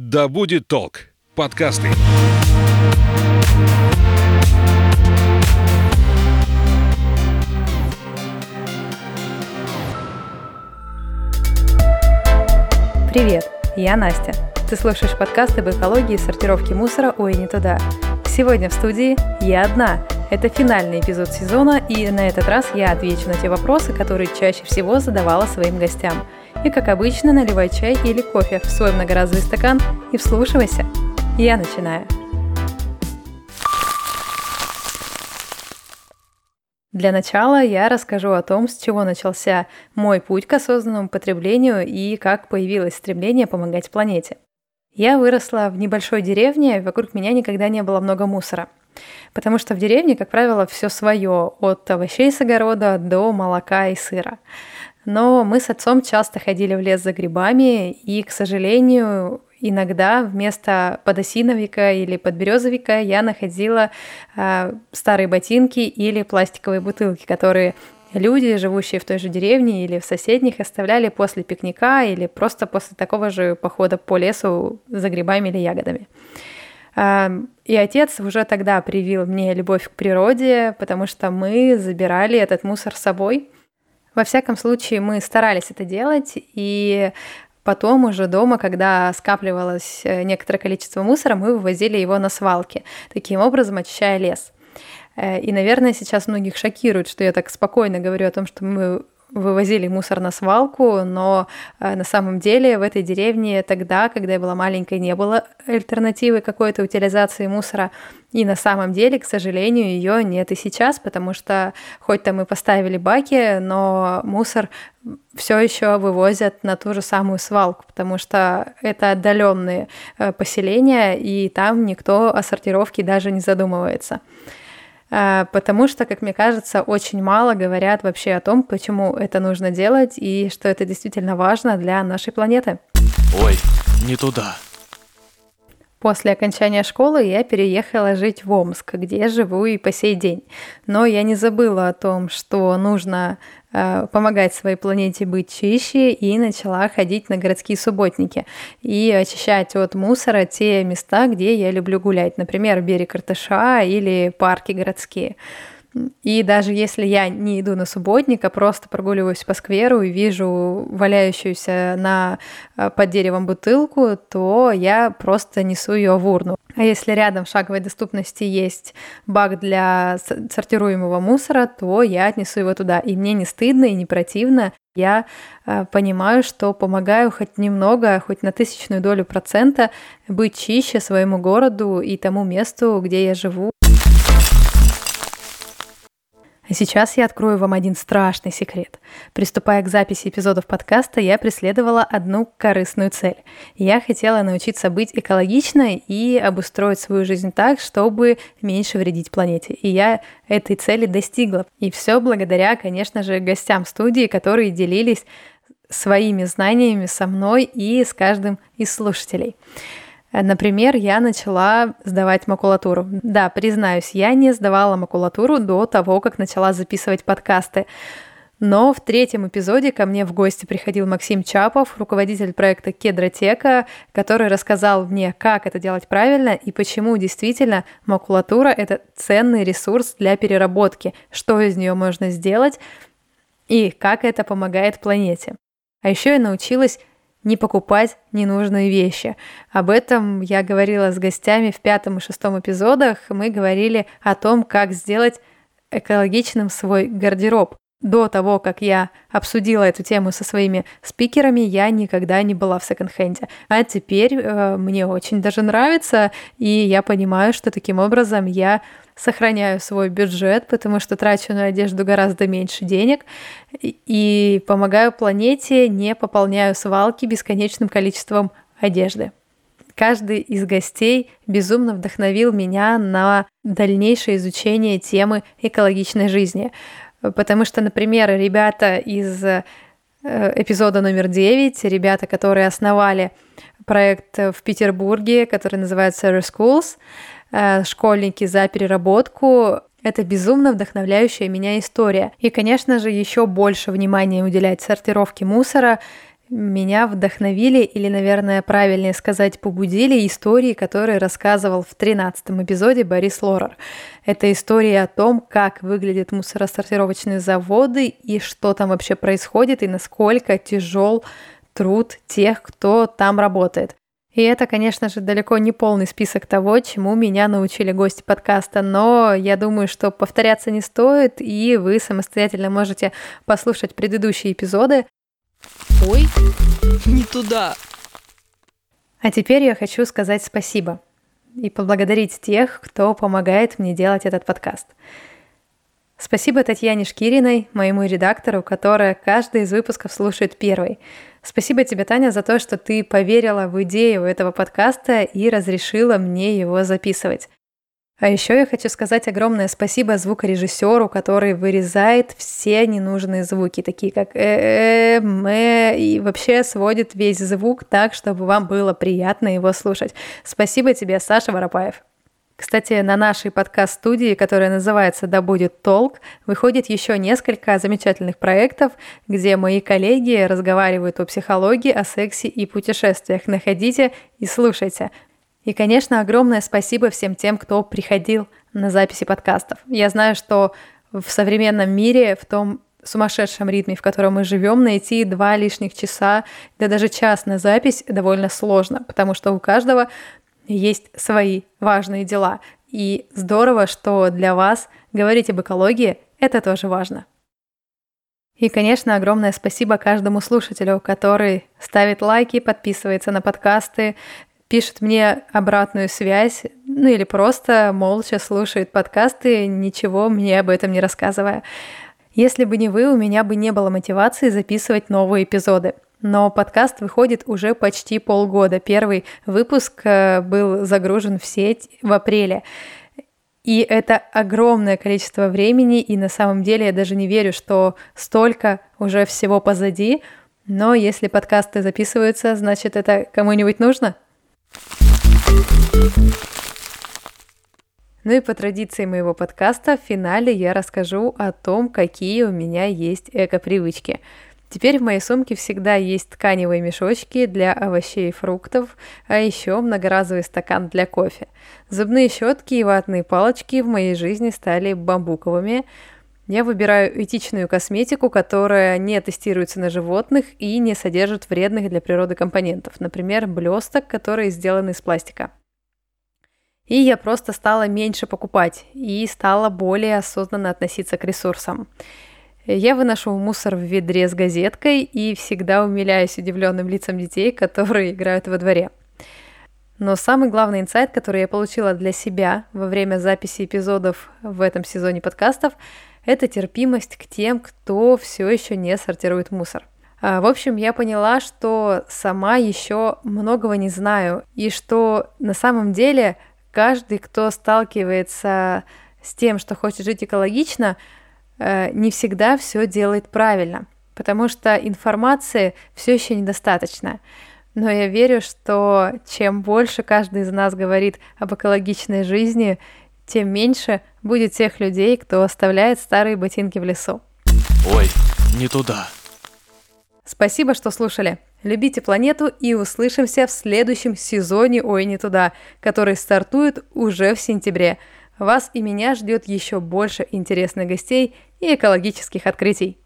Да будет толк. Подкасты. Привет, я Настя. Ты слушаешь подкасты об экологии и сортировке мусора «Ой, не туда». Сегодня в студии я одна. Это финальный эпизод сезона, и на этот раз я отвечу на те вопросы, которые чаще всего задавала своим гостям. И, как обычно, наливай чай или кофе в свой многоразовый стакан и вслушивайся. Я начинаю. Для начала я расскажу о том, с чего начался мой путь к осознанному потреблению и как появилось стремление помогать планете. Я выросла в небольшой деревне, вокруг меня никогда не было много мусора. Потому что в деревне, как правило, все свое, от овощей с огорода до молока и сыра. Но мы с отцом часто ходили в лес за грибами, и, к сожалению, иногда вместо подосиновика или подберезовика я находила э, старые ботинки или пластиковые бутылки, которые люди, живущие в той же деревне или в соседних, оставляли после пикника или просто после такого же похода по лесу за грибами или ягодами. И отец уже тогда привил мне любовь к природе, потому что мы забирали этот мусор с собой. Во всяком случае, мы старались это делать, и Потом уже дома, когда скапливалось э, некоторое количество мусора, мы вывозили его на свалки, таким образом очищая лес. Э, и, наверное, сейчас многих шокирует, что я так спокойно говорю о том, что мы вывозили мусор на свалку, но э, на самом деле в этой деревне тогда, когда я была маленькой, не было альтернативы какой-то утилизации мусора. И на самом деле, к сожалению, ее нет и сейчас, потому что хоть там и поставили баки, но мусор все еще вывозят на ту же самую свалку, потому что это отдаленные э, поселения, и там никто о сортировке даже не задумывается. А, потому что, как мне кажется, очень мало говорят вообще о том, почему это нужно делать и что это действительно важно для нашей планеты. Ой, не туда. После окончания школы я переехала жить в Омск, где живу и по сей день. Но я не забыла о том, что нужно э, помогать своей планете быть чище, и начала ходить на городские субботники и очищать от мусора те места, где я люблю гулять, например, берег Иртыша или парки городские. И даже если я не иду на субботник, а просто прогуливаюсь по скверу и вижу валяющуюся на, э, под деревом бутылку, то я просто несу ее в урну. А если рядом в шаговой доступности есть бак для сортируемого мусора, то я отнесу его туда. И мне не стыдно и не противно. Я э, понимаю, что помогаю хоть немного, хоть на тысячную долю процента быть чище своему городу и тому месту, где я живу. А сейчас я открою вам один страшный секрет. Приступая к записи эпизодов подкаста, я преследовала одну корыстную цель. Я хотела научиться быть экологичной и обустроить свою жизнь так, чтобы меньше вредить планете. И я этой цели достигла. И все благодаря, конечно же, гостям студии, которые делились своими знаниями со мной и с каждым из слушателей. Э, например, я начала сдавать макулатуру. Да, признаюсь, я не сдавала макулатуру до того, как начала записывать подкасты. Но в третьем эпизоде ко мне в гости приходил Максим Чапов, руководитель проекта Кедротека, который рассказал мне, как это делать правильно и почему действительно макулатура – это ценный ресурс для переработки, что из нее можно сделать и как это помогает планете. А еще я научилась не покупать ненужные вещи. Об этом я говорила с гостями в пятом и шестом эпизодах. Мы говорили о том, как сделать экологичным свой гардероб. До того, как я обсудила эту тему со своими спикерами, я никогда не была в секонд-хенде. А теперь э, мне очень даже нравится, и я понимаю, что таким образом я сохраняю свой бюджет, потому что трачу на одежду гораздо меньше денег и помогаю планете, не пополняю свалки бесконечным количеством одежды. Каждый из гостей безумно вдохновил меня на дальнейшее изучение темы экологичной жизни. Потому что, например, ребята из э, эпизода номер 9, ребята, которые основали проект в Петербурге, который называется Server Schools, школьники за переработку. Это безумно вдохновляющая меня история. И, конечно же, еще больше внимания уделять сортировке мусора Меня вдохновили, или, наверное, правильнее сказать, побудили истории, которые рассказывал в 13 эпизоде Борис Лорер. Это история о том, как выглядят мусоросортировочные заводы и что там вообще происходит, и насколько тяжел труд тех, кто там работает. И это, конечно же, далеко не полный список того, чему меня научили гости подкаста, но я думаю, что повторяться не стоит, и вы самостоятельно можете послушать предыдущие эпизоды, Ой, не туда. А теперь я хочу сказать спасибо и поблагодарить тех, кто помогает мне делать этот подкаст. Спасибо Татьяне Шкириной, моему редактору, которая каждый из выпусков слушает первый. Спасибо тебе, Таня, за то, что ты поверила в идею этого подкаста и разрешила мне его записывать. А еще я хочу сказать огромное спасибо звукорежиссеру, который вырезает все ненужные звуки, такие как э, э, мэ, и вообще сводит весь звук так, чтобы вам было приятно его слушать. Спасибо тебе, Саша Воропаев. Кстати, на нашей подкаст-студии, которая называется «Да будет толк», выходит еще несколько замечательных проектов, где мои коллеги разговаривают о психологии, о сексе и путешествиях. Находите и слушайте. И, конечно, огромное спасибо всем тем, кто приходил на записи подкастов. Я знаю, что в современном мире, в том сумасшедшем ритме, в котором мы живем, найти два лишних часа, да даже час на запись довольно сложно, потому что у каждого есть свои важные дела. И здорово, что для вас говорить об экологии – это тоже важно. И, конечно, огромное спасибо каждому слушателю, который ставит лайки, подписывается на подкасты, пишет мне обратную связь, ну или просто молча слушает подкасты, ничего мне об этом не рассказывая. Если бы не вы, у меня бы не было мотивации записывать новые эпизоды. Но подкаст выходит уже почти полгода. Первый выпуск э, был загружен в сеть в апреле. И это огромное количество времени, и на самом деле я даже не верю, что столько уже всего позади. Но если подкасты записываются, значит это кому-нибудь нужно? Ну и по традиции моего подкаста в финале я расскажу о том, какие у меня есть эко-привычки. Теперь в моей сумке всегда есть тканевые мешочки для овощей и фруктов, а еще многоразовый стакан для кофе. Зубные щетки и ватные палочки в моей жизни стали бамбуковыми, я выбираю этичную косметику, которая не тестируется на животных и не содержит вредных для природы компонентов, например, блесток, которые сделаны из пластика. И я просто стала меньше покупать и стала более осознанно относиться к ресурсам. Я выношу мусор в ведре с газеткой и всегда умиляюсь удивленным лицам детей, которые играют во дворе. Но самый главный инсайт, который я получила для себя во время записи эпизодов в этом сезоне подкастов – это терпимость к тем, кто все еще не сортирует мусор. А, в общем, я поняла, что сама еще многого не знаю, и что на самом деле каждый, кто сталкивается с тем, что хочет жить экологично, не всегда все делает правильно, потому что информации все еще недостаточно. Но я верю, что чем больше каждый из нас говорит об экологичной жизни, тем меньше будет тех людей, кто оставляет старые ботинки в лесу. Ой, не туда. Спасибо, что слушали. Любите планету и услышимся в следующем сезоне «Ой, не туда», который стартует уже в сентябре. Вас и меня ждет еще больше интересных гостей и экологических открытий.